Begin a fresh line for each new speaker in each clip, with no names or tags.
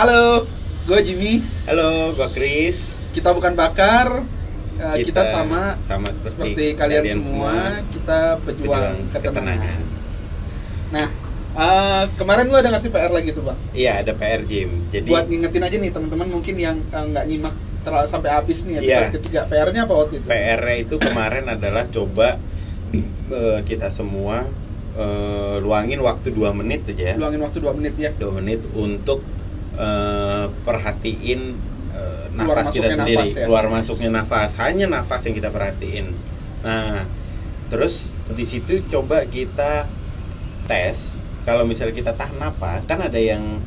Halo, gue Jimmy.
Halo, gua Chris.
Kita bukan bakar. eh, kita, sama
sama seperti,
seperti kalian, semua, kita pejuang, ketenangan. Nah, eh, kemarin lu ada ngasih PR lagi tuh bang.
Iya, ada PR Jim. Jadi
Buat ngingetin aja nih teman-teman mungkin yang eh, nggak nyimak terlalu sampai habis nih episode
Iya.
ketiga. PR-nya apa waktu itu?
PR-nya itu kemarin adalah coba eh, kita semua eh, luangin waktu 2 menit aja ya.
Luangin waktu 2 menit ya.
2 menit untuk eh, perhatiin
Keluar
nafas kita sendiri,
nafas ya.
keluar masuknya nafas, hanya nafas yang kita perhatiin. Nah, terus di situ coba kita tes kalau misalnya kita tahan napas, kan ada yang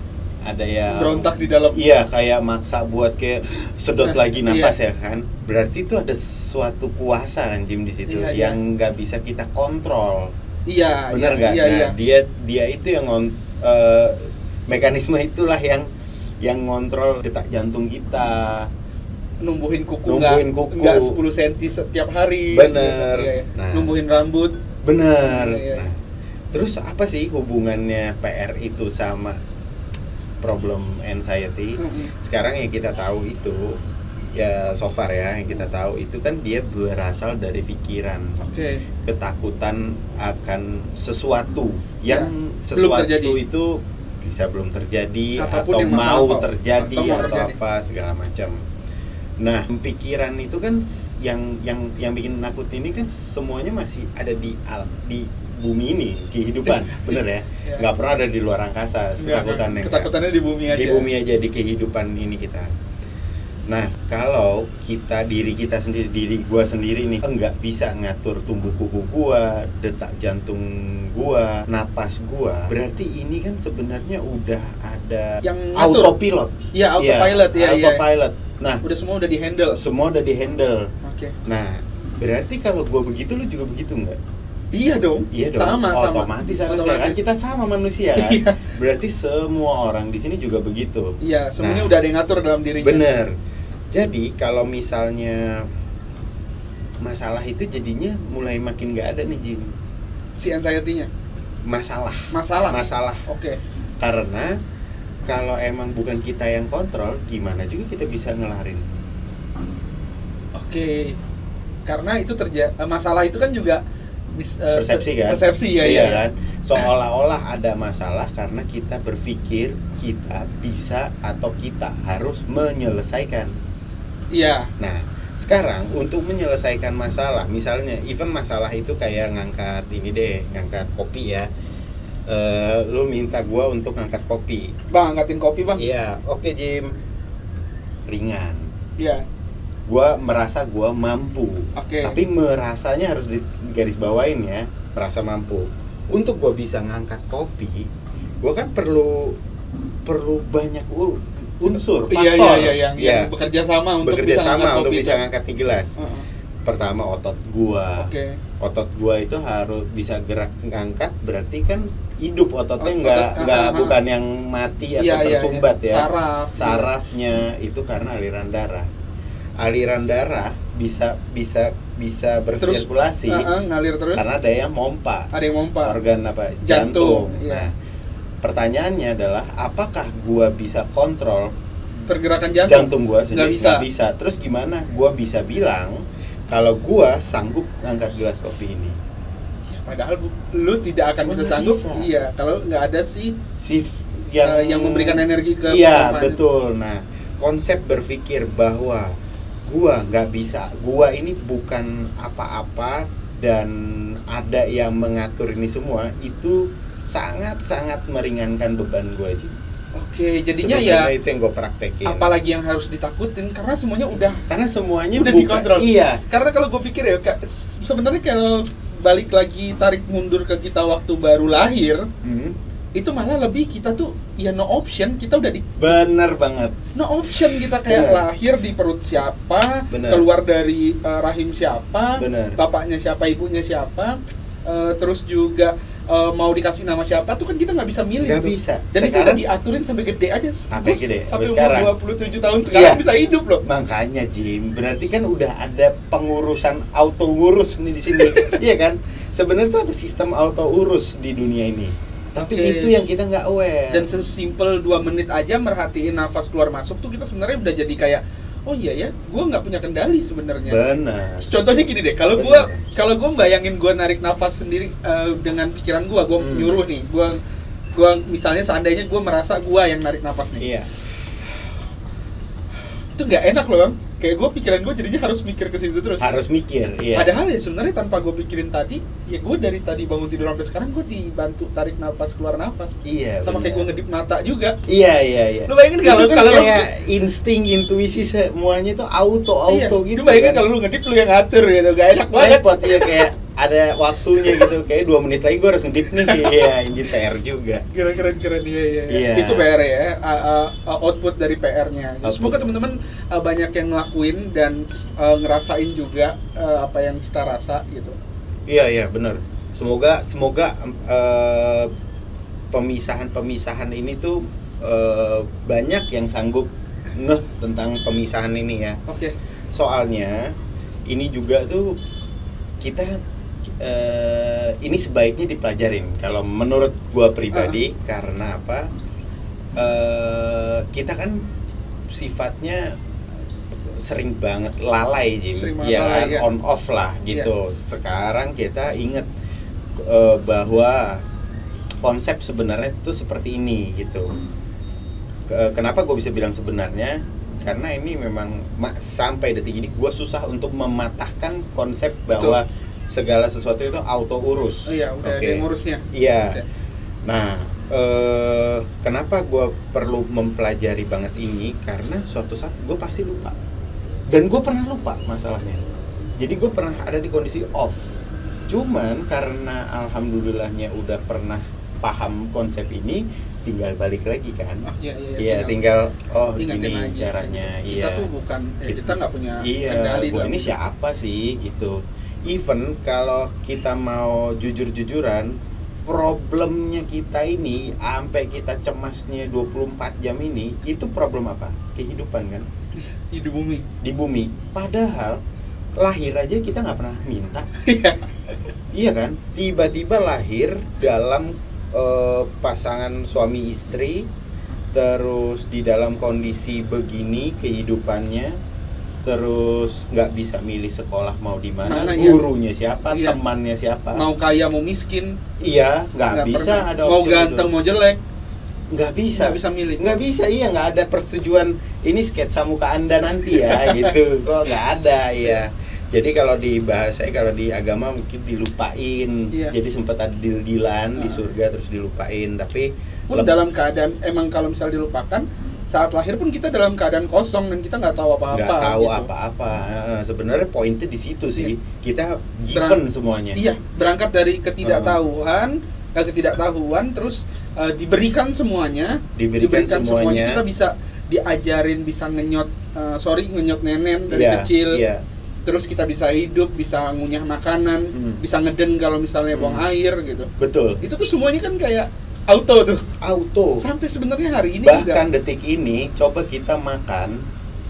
ada yang
Berontak di dalam.
Iya, kayak maksa buat kayak sedot
Nah,
lagi napas ya kan. Berarti itu ada suatu kuasa kan Jim di situ
Iya, iya.
yang nggak bisa kita kontrol.
Iya,
Benar
iya,
nggak?
iya,
nah,
iya.
dia dia itu yang eh, mekanisme itulah yang yang ngontrol detak jantung kita.
numbuhin kuku
Numbuhin
nggak
kuku.
nggak 10 cm setiap hari
Bener.
Iya, iya.
Nah.
numbuhin rambut
Benar.
Iya, iya.
Nah, terus apa sih hubungannya PR itu sama problem anxiety? Sekarang yang kita tahu itu ya so far ya yang kita tahu itu kan dia berasal dari pikiran
oke
ketakutan akan sesuatu yang
Ya,
sesuatu itu bisa belum terjadi
Ataupun
atau
yang
mau
apa-
terjadi
atau mau
atau,
terjadi.
apa segala macam. Nah, pikiran itu kan yang yang yang bikin nakut ini kan semuanya masih ada di al, di bumi ini kehidupan, bener ya?
Iya.
Nggak pernah ada di luar angkasa ketakutannya.
ketakutannya di bumi aja
Di bumi aja di kehidupan ini kita. Nah, kalau kita diri kita sendiri, diri gua sendiri nih enggak bisa ngatur tumbuh kuku gua, detak jantung gua, napas gua, berarti ini kan sebenarnya udah ada
Yang ngatur.
autopilot.
Iya, autopilot, iya, iya.
Autopilot. Nah,
udah semua udah di handle
semua udah di handle.
oke
Nah, berarti kalau gua begitu lu juga begitu nggak?
iya dong
Iya dong.
sama sama
Otomatis kan
Otomatis.
kita sama manusia kan.
Iya.
Berarti semua orang di sini juga begitu.
iya semuanya
Nah,
udah ada yang ngatur dalam dirinya
Bener. Jadi kalau misalnya masalah itu jadinya mulai makin nggak ada nih Jim.
si anxiety-nya
Masalah.
masalah
Masalah.
oke
Karena kalau emang bukan kita yang kontrol, gimana juga kita bisa ngelarin?
oke karena itu terjadi masalah itu kan juga mis- eh,
Persepsi kan?
persepsi ya
iya
iya
kan. Seolah-olah ada masalah karena kita berpikir kita bisa atau kita harus menyelesaikan.
Iya
Nah, sekarang untuk menyelesaikan masalah, misalnya even masalah itu kayak ngangkat ini deh, ngangkat kopi ya. Eh, lu minta gua untuk ngangkat kopi.
bang angkatin kopi bang
Iya, oke Jim. Ringan.
iya
Gua merasa gua mampu.
Oke.
Tapi merasanya harus di garis bawain ya, merasa mampu. Untuk gua bisa ngangkat kopi, gua kan perlu perlu banyak ur- unsur, faktor.
iya iya iya yang,
Iya
yang bekerja sama untuk
bekerja
bisa
sama untuk bisa ngangkat nih gelas.
Heeh.
Pertama otot gua.
oke
Otot gua itu harus bisa gerak ngangkat berarti kan hidup ototnya
Ot-
nggak
otot,
nggak
ah, ah.
bukan yang mati atau
Iya, iya,
tersumbat
iya.
ya.
Saraf.
Sarafnya itu karena aliran darah. Aliran darah bisa bisa bisa
terus
bersirkulasi
heeh, ngalir terus
karena ada yang mompa
ada yang mompa
organ apa
Jantung,
jantung.
iya.
Nah, pertanyaannya adalah apakah gua bisa kontrol
pergerakan jantung,
jantung gua sendiri?
Nggak bisa.
Nggak bisa. Terus gimana? Gua bisa bilang kalau gua sanggup ngangkat gelas kopi ini.
Ya, padahal lu tidak akan
Oh,
bisa
nggak
sanggup.
bisa.
iya kalau nggak ada si
shift
yang,
yang
yang memberikan energi ke
iya betul. Nah konsep berpikir bahwa gua nggak bisa gua ini bukan apa-apa dan ada yang mengatur ini semua itu sangat-sangat meringankan beban gua aja
oke jadinya ya
Sebenarnya itu yang gue praktekin
apalagi yang harus ditakutin karena semuanya udah
karena semuanya
udah
bukan-
dikontrol
iya
karena kalau gue pikir ya sebenarnya kalau balik lagi tarik mundur ke kita waktu baru lahir
Hmm.
itu malah lebih kita tuh ya no option kita udah di
bener banget
no option kita kayak
Bener.
lahir di perut siapa
Bener.
keluar dari eh, rahim siapa
Bener.
bapaknya siapa ibunya siapa eh, terus juga eh, mau dikasih nama siapa tuh kan kita nggak bisa milih
Nggak
tuh.
bisa.
dan itu
Sekarang-
udah diaturin sampai gede aja
Sampai
Gus,
gede,
sampai umur
sekarang.
27 tahun sekarang
Iya.
bisa hidup loh
Makanya Jim, berarti kan udah ada pengurusan auto urus nih di sini. iya kan? Sebenarnya tuh ada sistem auto urus di dunia ini. tapi
Oke.
itu yang kita nggak aware
dan sesimpel dua menit aja merhatiin nafas keluar masuk tuh kita sebenarnya udah jadi kayak oh iya ya gue nggak punya kendali sebenarnya.
Benar.
Contohnya gini deh kalau gue kalau gue bayangin gue narik nafas sendiri eh, dengan pikiran gue gue
Hmm.
nyuruh nih gue gue misalnya seandainya gue merasa gue yang narik nafas nih.
Iya.
Itu nggak enak loh bang kayak gue pikiran gue jadinya harus mikir ke situ terus
harus mikir iya
Padahal ya sebenarnya tanpa gue pikirin tadi, ya gue dari tadi bangun tidur sampai sekarang gue dibantu tarik nafas keluar nafas.
iya
Sama kayak gue ngedip mata juga.
iya iya iya
Lu bayangin kalau
kan
kalau lu-
kayak insting intuisi semuanya itu auto
Iya,
auto gitu
Lu bayangin
kan.
kalau lu ngedip lu yang ngatur gitu, gak enak banget.
repot ya kayak ada waktunya gitu kayak dua menit lagi gue harus ngedip nih iya ini PR juga
Keren keren keren iya iya. Iya. Itu PR ya, uh, uh, uh, output dari PR-nya. Semoga teman-teman uh, banyak yang ngelakuin dan uh, ngerasain juga uh, apa yang kita rasa gitu.
iya iya benar semoga semoga eh, pemisahan-pemisahan ini tuh eh, banyak yang sanggup ngeh tentang pemisahan ini ya
Oke.
soalnya ini juga tuh kita eh, ini sebaiknya dipelajarin. Kalau menurut gua pribadi karena apa? Eh, kita kan sifatnya sering banget lalai Jim.
Sering banget
ya
lalai,
kan?
ya.
on off lah gitu. Sekarang kita inget eh, bahwa konsep sebenarnya itu seperti ini gitu. Ke- kenapa gue bisa bilang sebenarnya? Karena ini memang ma- sampai detik ini gue susah untuk mematahkan konsep bahwa segala sesuatu itu auto urus.
Oh iya, udah ada
Oke.
yang ngurusnya.
Iya.
Oke.
Nah, eh, kenapa gue perlu mempelajari banget ini? Karena suatu saat gue pasti lupa. Dan gue pernah lupa masalahnya. Jadi gue pernah ada di kondisi off. Cuman karena alhamdulillahnya udah pernah paham konsep ini, tinggal balik lagi kan.
Oh, iya, iya,
Iya, tinggal oh
ingatin
ini
aja.
caranya.
Kita
iya.
tuh bukan, ya, kita nggak punya
Iya,
kendali dalam
ini siapa sih gitu. Even kalau kita mau jujur-jujuran, problemnya kita ini sampai kita cemasnya 24 jam ini itu problem apa? Kehidupan kan
hidup bumi.
di bumi. Padahal lahir aja kita nggak pernah minta.
Iya.
Iya kan? Tiba-tiba lahir dalam eh, pasangan suami istri, terus di dalam kondisi begini kehidupannya, terus nggak bisa milih sekolah mau di mana,
iya.
gurunya siapa,
Iya.
temannya siapa.
Mau kaya mau miskin,
iya, nggak bisa
pernah.
ada
mau ganteng
itu.
mau jelek,
nggak bisa,
nggak bisa milih.
nggak bisa iya nggak ada persetujuan ini sketsa muka anda nanti ya gitu kok nggak ada ya jadi kalau di bahasa kalau di agama mungkin dilupain
Iya.
jadi sempat ada deal-dealan di
Ah.
surga terus dilupain tapi
pun dalam keadaan emang kalau misal dilupakan saat lahir pun kita dalam keadaan kosong dan kita nggak tahu apa-apa.
nggak tahu
gitu.
apa-apa sebenarnya poinnya di situ sih
Iya.
kita given semuanya
Iya, berangkat dari ketidaktahuan, eh, ketidaktahuan, terus eh, diberikan semuanya,
Diberikan semuanya.
kita bisa diajarin, bisa ngenyot, eh, sorry ngenyot nenen dari
Iya,
kecil,
iya.
terus kita bisa hidup, bisa ngunyah makanan,
Hmm.
bisa ngeden kalau misalnya buang
Hmm.
air gitu.
betul
Itu tuh semuanya kan kayak auto tuh.
auto
Sampai sebenarnya hari ini
bahkan
juga.
detik ini coba kita makan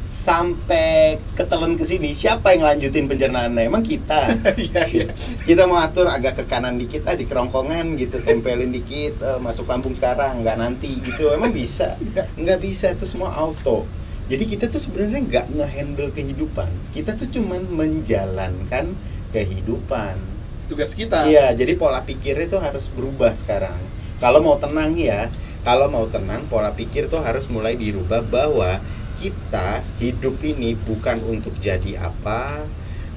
sampai ketelan ke sini siapa yang lanjutin pencernaannya emang kita
Iya, iya.
kita mau atur agak ke kanan dikit ah di kerongkongan gitu tempelin dikit eh, masuk lambung sekarang nggak nanti gitu emang bisa
Iya.
nggak bisa itu semua auto jadi kita tuh sebenarnya nggak ngehandle kehidupan kita tuh cuman menjalankan kehidupan
tugas kita.
Iya, jadi pola pikirnya tuh harus berubah sekarang. Kalau mau tenang ya, kalau mau tenang pola pikir tuh harus mulai dirubah bahwa kita hidup ini bukan untuk jadi apa,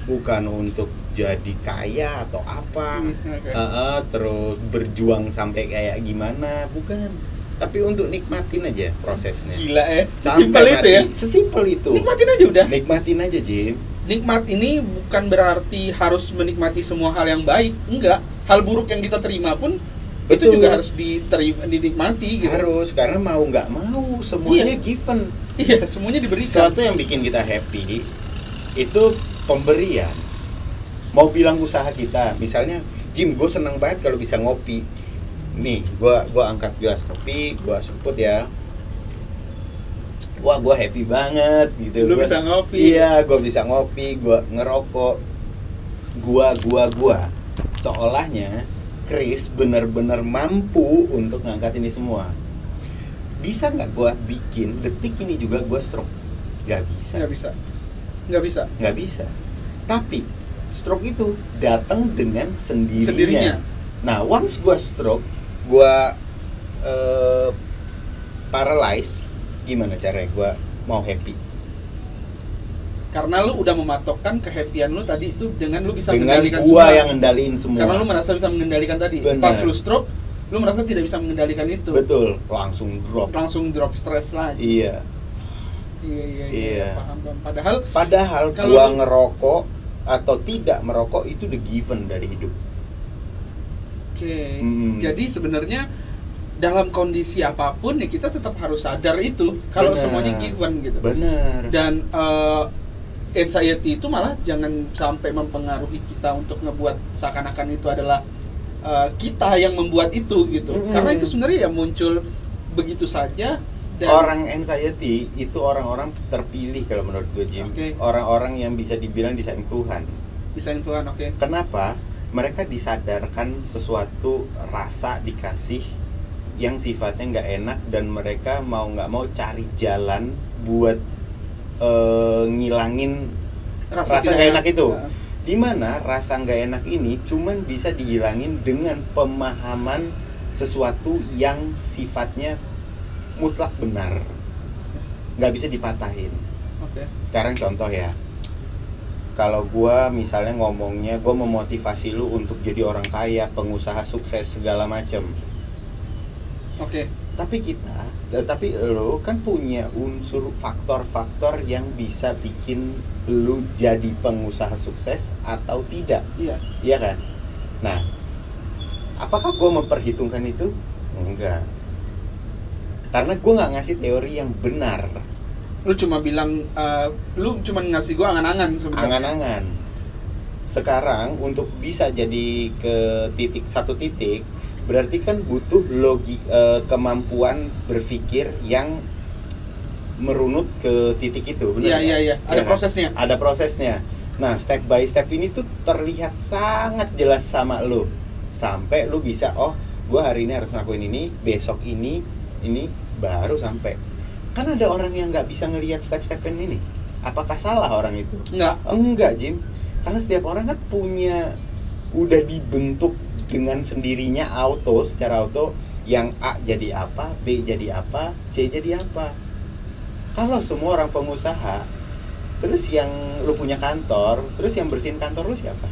bukan untuk jadi kaya atau apa,
Hmm, oke.
Heeh, terus berjuang sampai kayak gimana, bukan. Tapi untuk nikmatin aja prosesnya.
Gila ya, sesimpel itu ya.
Sesimpel itu.
Nikmatin aja udah.
Nikmatin aja, Jim.
nikmat ini bukan berarti harus menikmati semua hal yang baik enggak hal buruk yang kita terima pun itu
Betul.
juga harus diterima dinikmati gitu
Harus karena mau nggak mau semuanya
Iya.
given.
iya semuanya diberikan
Sesuatu yang bikin kita happy itu pemberian. Mau bilang usaha kita, misalnya Jim, gue seneng banget kalau bisa ngopi. Nih, gua gua angkat gelas kopi, gua seruput ya. Wah, gua happy banget gitu.
Lu
Gua-
bisa ngopi.
Iya, gua bisa ngopi, gua ngerokok. Gua gua gua seolahnya Chris benar-benar mampu untuk ngangkat ini semua. Bisa nggak gua bikin detik ini juga gua stroke? Nggak bisa.
Nggak bisa. Nggak bisa.
Nggak bisa. Tapi stroke itu datang dengan sendirinya,
Sendirinya.
nah once gua stroke gua eh, paralyzed gimana caranya gua mau happy
karena lu udah mematokkan kehappyan lu tadi itu dengan lu bisa
dengan
mengendalikan
gua
semua.
yang ngendaliin semua
karena lu merasa bisa mengendalikan tadi
Benar.
pas lu stroke lu merasa tidak bisa mengendalikan itu
betul langsung drop
langsung drop stress lagi
iya
iya iya, iya.
Iya.
paham paham padahal
padahal
Kalau
gua
lu-
ngerokok atau tidak merokok itu the given dari hidup
oke
Hmm.
jadi sebenarnya dalam kondisi apa pun ya kita tetap harus sadar itu kalau
Benar.
semuanya given gitu
bener
dan eh, anxiety itu malah jangan sampai mempengaruhi kita untuk ngebuat seakan-akan itu adalah eh, kita yang membuat itu gitu.
Mm-mm.
karena itu sebenarnya ya muncul begitu saja dan
orang anxiety itu orang-orang terpilih kalau menurut gue Jim.
Oke.
orang-orang yang bisa dibilang disayang Tuhan.
Disayang Tuhan oke.
Kenapa? Mereka disadarkan sesuatu rasa dikasih yang sifatnya nggak enak dan mereka mau nggak mau cari jalan buat eh, ngilangin rasa
tidak
nggak enak. itu.
Nah,
di mana rasa nggak enak ini cuman bisa dihilangin dengan pemahaman sesuatu yang sifatnya mutlak benar. Nggak bisa dipatahin.
Oke.
Sekarang contoh ya. Kalau gua misalnya ngomongnya gua memotivasi lu untuk jadi orang kaya pengusaha sukses segala macem.
Oke.
Tapi kita tapi lo kan punya unsur faktor-faktor yang bisa bikin lu jadi pengusaha sukses atau tidak
iya
Iya kan? Nah, apakah gue memperhitungkan itu? Enggak. Karena gue nggak ngasih teori yang benar,
lu cuma bilang eh, lu cuma ngasih gua angan-angan sebenarnya
angan-angan. Sekarang untuk bisa jadi ke titik satu titik, berarti kan butuh logi eh, kemampuan berpikir yang merunut ke titik itu. benar
Iya,
nggak?
iya, iya. Ada
kan?
prosesnya.
Ada prosesnya. Nah, step by step ini tuh terlihat sangat jelas sama lo. Sampai lu bisa, oh, gue hari ini harus ngelakuin ini, besok ini, ini baru sampai. Kan ada orang yang nggak bisa ngelihat step-step ini. Apakah salah orang itu?
enggak
Enggak, Jim. Karena setiap orang kan punya udah dibentuk dengan sendirinya auto secara auto yang A jadi apa, B jadi apa, C jadi apa. Kalau semua orang pengusaha, terus yang lu punya kantor, terus yang bersihin kantor lu siapa?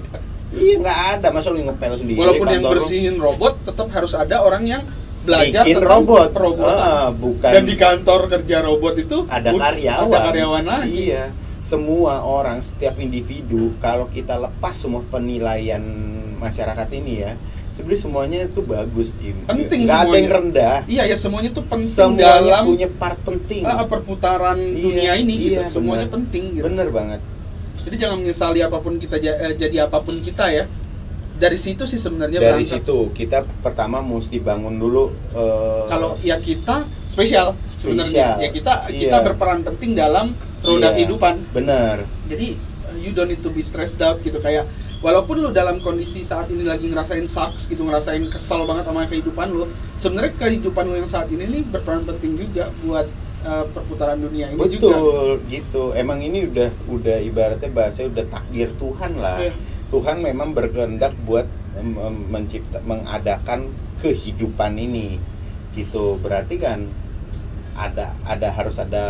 iya nggak ada, masa lu ngepel sendiri.
walaupun yang
kantor lu?
bersihin robot tetap harus ada orang yang belajar
Bikin
tentang
robot.
perobotan
Ah, bukan
dan di kantor kerja robot itu
ada karyawan.
ada karyawan lagi
Iya. Semua orang, setiap individu, kalau kita lepas semua penilaian masyarakat ini ya, sebenarnya semuanya itu bagus, Jim.
Penting
Nggak ada yang rendah.
iya ya semuanya itu penting
Semuanya
dalam
punya part penting.
ah, perputaran
Iya,
dunia ini gitu
iya,
semuanya
benar.
penting gitu
Bener banget.
jadi jangan menyesali apa pun kita eh, jadi apa pun kita ya dari situ sih sebenarnya
Dari
berangkat.
situ kita pertama mesti bangun dulu. eh,
kalau ya kita spesial sebenarnya ya kita kita
Iya.
berperan penting dalam roda
iya,
kehidupan
Bener.
jadi uh, you don't need to be stressed out gitu kayak walaupun lu dalam kondisi saat ini lagi ngerasain sucks gitu ngerasain kesal banget sama kehidupan lu sebenarnya kehidupan lu yang saat ini nih berperan penting juga buat uh, perputaran dunia ini juga
Betul, gitu. Emang ini udah udah ibaratnya bahasa udah takdir Tuhan lah.
Iya.
Tuhan memang berkehendak buat mencipta mengadakan kehidupan ini. Gitu. Berarti kan ada ada harus ada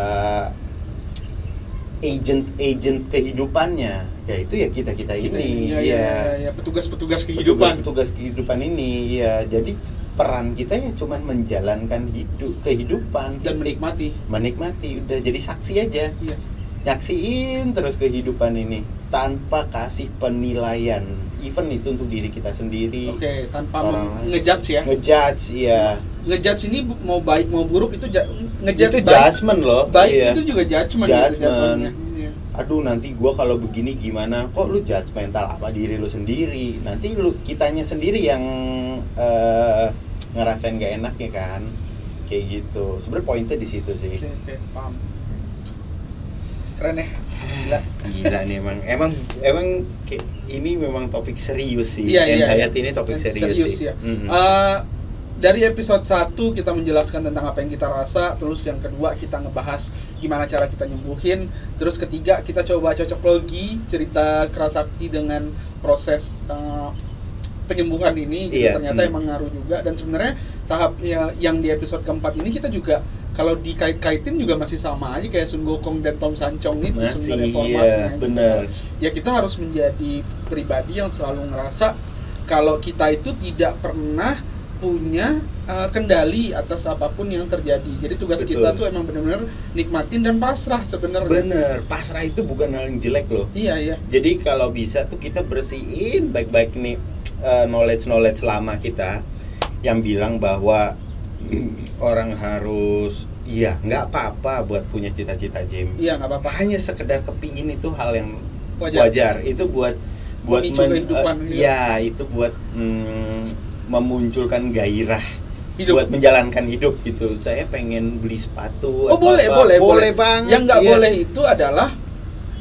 agent-agent kehidupannya. Ya itu ya kita-kita
Kita
ini.
ya, ya,
Iya.
ya, ya, petugas-petugas kehidupan
Tugas kehidupan ini ya. Jadi peran kita ya cuman menjalankan hidup kehidupan
dan menikmati
menikmati udah jadi saksi aja
iya
nyaksiin terus kehidupan ini tanpa kasih penilaian even itu untuk diri kita sendiri.
Oke tanpa
Orang
mem-
lain.
ngejudge ya.
Ngejudge iya.
Ngejudge ini mau baik mau buruk itu ngejudge
itu
baik.
judgment loh
baik
iya.
itu juga judgment, gitu
Judgment.
Iya.
aduh nanti gua kalau begini gimana? Kok lu judgmental apa diri lu sendiri? Nanti lu kitanya sendiri yang eh, ngerasain gak enaknya kan? Kayak gitu. Sebenarnya poinnya di situ sih.
Oke, oke, paham. keren ya gila
Gila nih emang emang emang ini memang topik serius sih.
Iya, iya,
Anxiety
iya.
ini topik serius, sih.
ya.
Mm-mm.
Eh, dari episode 1 kita menjelaskan tentang apa yang kita rasa, terus yang kedua kita ngebahas gimana cara kita nyembuhin, terus ketiga kita coba cocok logi cerita kerasakti dengan proses eh, penyembuhan ini gitu.
Iya,
ternyata
mm.
emang ngaruh juga dan sebenarnya tahap ya, yang di episode keempat ini kita juga kalau dikait-kaitin juga masih sama aja kayak Sun Gokong dan Tom Sanchong itu
Masih,
sebenarnya
iya,
formatnya gitu.
benar.
ya kita harus menjadi pribadi yang selalu ngerasa kalau kita itu tidak pernah punya uh, kendali atas apa pun yang terjadi. Jadi tugas
Betul.
kita tuh emang benar-benar nikmatin dan pasrah sebenarnya.
Bener, pasrah itu bukan hal yang jelek loh.
Iya iya.
Jadi kalau bisa tuh kita bersihin baik-baik nih knowledge knowledge lama kita yang bilang bahwa orang harus iya nggak apa-apa buat punya cita-cita Jim.
Iya nggak apa-apa.
Hanya sekedar kepingin itu hal yang
Wajar.
wajar. Itu buat buat
Memicu kehidupan,
eh,
gitu.
ya itu buat mm, memunculkan gairah
Hidup.
buat menjalankan hidup gitu. Saya pengen beli sepatu.
Oh boleh
apa.
boleh
boleh banget.
Yang nggak
iya.
boleh itu adalah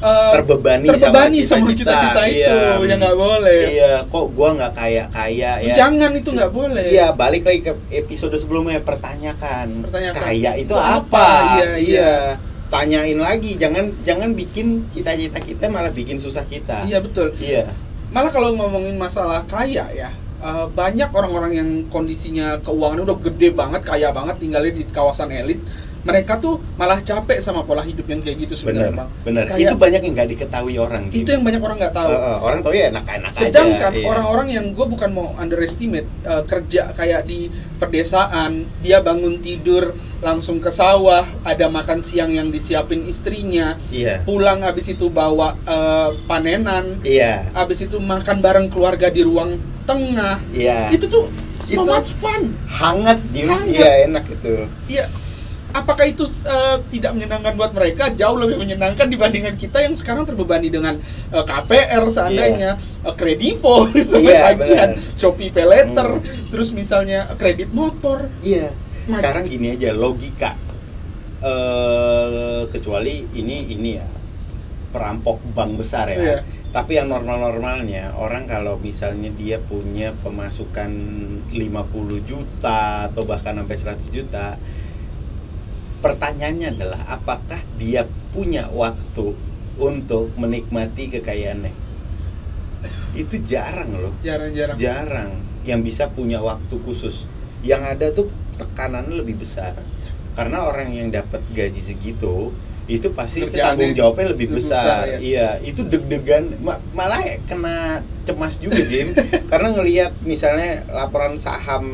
uh,
terbebani,
terbebani
sama cita-cita,
cita-cita itu.
Iya.
Yang nggak boleh.
Iya, kok gua nggak kaya kaya ya.
Jangan itu nggak boleh.
Iya, balik lagi ke episode sebelumnya pertanyakan.
Pertanyakan,
Kaya itu,
itu apa?
apa?
Iya, iya.
Tanyain lagi, jangan jangan bikin cita-cita kita malah bikin susah kita.
Iya betul.
Iya.
malah kalau ngomongin masalah kaya ya eh, banyak orang-orang yang kondisinya keuangannya udah gede banget kaya banget tinggalnya di kawasan elit mereka tuh malah capek sama pola hidup yang kayak gitu sebenarnya bang
bener.
Kayak-
Itu banyak yang nggak diketahui orang.
itu yang banyak orang nggak tahu
Eh, eh, orang tahu ya enak-enak aja.
sedangkan
iya.
orang-orang yang gue bukan mau underestimate eh, kerja kayak di pedesaan dia bangun tidur langsung ke sawah ada makan siang yang disiapin istrinya
Iya.
pulang habis itu bawa eh, panenan
Iya.
habis itu makan bareng keluarga di ruang tengah
Iya.
itu tuh so
Itu-
much fun
hangat.
Hangat.
Iya, enak itu.
iya apakah itu eh, tidak menyenangkan buat mereka jauh lebih menyenangkan dibandingkan kita yang sekarang terbebani dengan eh, KPR seandainya eh, kredivo sampai
Iya, benar.
Shopee Paylater
Hmm.
terus misalnya kredit motor
Iya.
Ma-
Sekarang gini aja logika. eh kecuali ini ini ya perampok bank besar ya.
Iya.
Tapi yang normal-normalnya orang kalau misalnya dia punya pemasukan 50 juta atau bahkan sampai 100 juta pertanyaannya adalah apakah dia punya waktu untuk menikmati kekayaannya? Itu jarang loh.
Jarang-jarang
jarang. Yang bisa punya waktu khusus. Yang ada tuh tekanannya lebih besar. Karena orang yang dapat gaji segitu itu pasti tanggung jawabnya lebih
lebih
besar,
besar, ya.
iya itu deg-degan. Ma- malah kena cemas juga Jim. Karena ngelihat misalnya laporan saham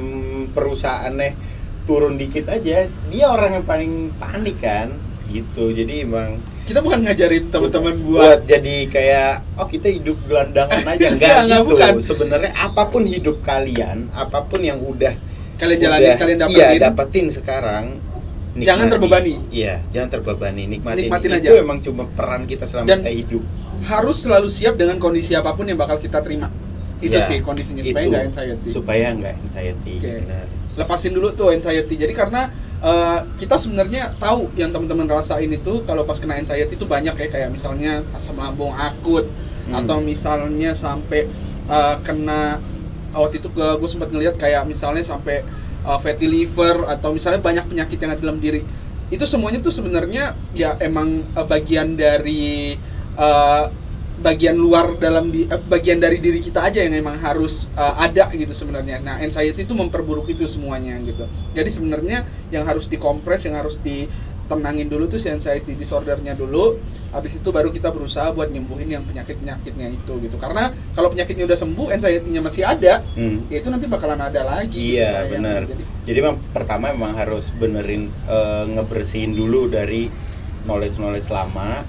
perusahaannya turun dikit aja dia orang yang paling panik kan gitu jadi emang
kita bukan ngajarin teman-teman buat
buat jadi kayak oh kita hidup gelandangan aja enggak gitu
bukan.
sebenarnya apa pun hidup kalian apa pun yang udah
kalian jalanin
udah-
kalian
iya
dapetin
dapetin sekarang
Jangan terbebani.
iya jangan terbebani nikmatin,
Nikmatin
itu
aja.
emang cuma peran kita selama
Dan-
kita hidup
harus selalu siap dengan kondisi apa pun yang bakal kita terima itu
Ya,
sih kondisinya supaya nggak anxiety
supaya nggak anxiety
Oke.
benar.
Lepasin dulu tuh anxiety jadi karena eh, kita sebenarnya tahu yang teman-teman rasain itu kalau pas kena anxiety itu banyak ya kayak misalnya asam lambung akut
Hmm.
atau misalnya sampai eh, kena waktu itu gue sempat ngeliat kayak misalnya sampai eh, fatty liver atau misalnya banyak penyakit yang ada dalam diri itu semuanya tuh sebenarnya ya emang eh, bagian dari eh, bagian luar dalam di, eh, bagian dari diri kita aja yang emang harus eh, ada gitu sebenarnya. Nah, anxiety itu memperburuk itu semuanya gitu. Jadi sebenarnya yang harus dikompres, yang harus ditenangin dulu tuh si anxiety disordernya dulu. Habis itu baru kita berusaha buat nyembuhin yang penyakit-penyakitnya itu gitu. Karena kalau penyakitnya udah sembuh, anxiety-nya masih ada,
Hmm.
ya itu nanti bakalan ada lagi. gitu,
Iya
sayang.
benar.
Jadi,
Jadi memang pertama memang harus benerin eh, ngebersihin dulu dari knowledge knowledge lama.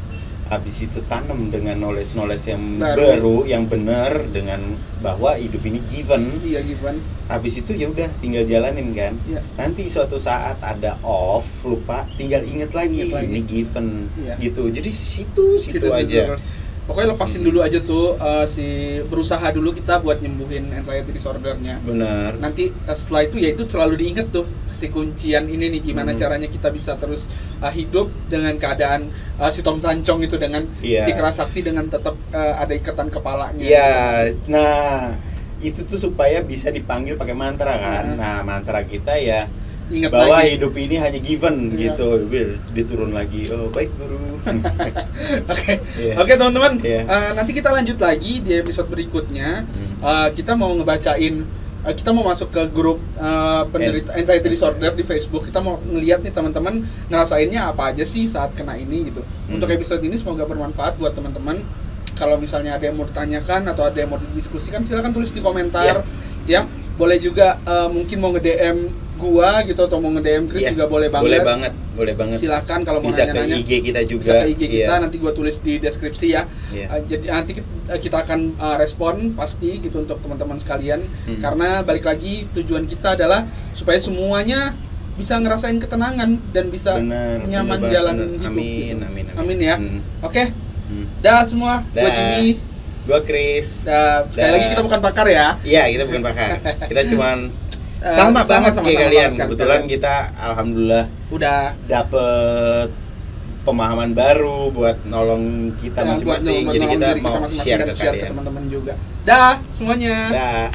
Habis itu tanam dengan knowledge knowledge yang
Baru.
baru, yang benar dengan bahwa hidup ini given.
iya Givan.
Habis itu ya udah tinggal jalanin kan.
Iya.
Nanti suatu saat ada off lupa tinggal inget lagi,
Inget lagi.
ini given
Iya.
gitu. Jadi situ situ,
Situ-
aja.
Pokoknya lepasin dulu aja tuh eh, si berusaha dulu kita buat nyembuhin anxiety disordernya
benar
nanti eh, setelah itu ya itu selalu diinget tuh si kuncian ini nih gimana
Hmm.
caranya kita bisa terus eh, hidup dengan keadaan eh, si Tom Sancong itu dengan
Iya.
si Kerasakti dengan tetap eh, ada ikatan kepalanya
Iya, nah itu tuh supaya bisa dipanggil pakai mantra kan. Nah, mantra kita ya
Ingat
bahwa
lagi.
hidup ini hanya given
Iya.
gitu. Biar diturun lagi. Oh, baik guru.
Oke,
Iya.
oke teman-teman.
Iya.
Eh, nanti kita lanjut lagi di episode berikutnya.
Hmm.
Eh, kita mau ngebacain, eh, kita mau masuk ke grup eh, penderita
Yes.
anxiety disorder di Facebook. Kita mau ngeliat nih teman-teman ngerasainnya apa aja sih saat kena ini gitu.
Hmm.
Untuk episode ini semoga bermanfaat buat teman-teman. Kalau misalnya ada yang mau ditanyakan atau ada yang mau didiskusikan, silahkan tulis di komentar. Ya, boleh juga eh, mungkin mau nge-DM gua gitu atau mau nge-DM Chris
Iya,
juga boleh banget.
Boleh banget, boleh banget.
Silahkan kalau mau
bisa
nanya-nanya
ke IG kita juga.
bisa ke IG kita
Iya.
nanti gue tulis di deskripsi ya
Iya.
Uh, jadi nanti kit- uh, kita akan uh, respon pasti gitu untuk teman-teman sekalian
Hmm.
karena balik lagi tujuan kita adalah supaya semuanya bisa ngerasain ketenangan dan bisa
Benar,
nyaman
benar
jalan
banget.
hidup
Amin,
gitu.
amin, amin.
amin ya
Hmm.
oke
Hmm.
dah semua gue
Dah.
Jimmy
Gua Chris.
dah sekali lagi kita bukan pakar ya
Iya, kita bukan pakar. Kita cuman sama,
sama,
banget
sama,
kayak
sama
kalian.
kan
Kebetulan kita alhamdulillah
udah
dapet pemahaman baru buat nolong kita
buat
masing-masing. Jadi kita mau ke
share ke
kalian.
teman-teman juga dah semuanya
Dah.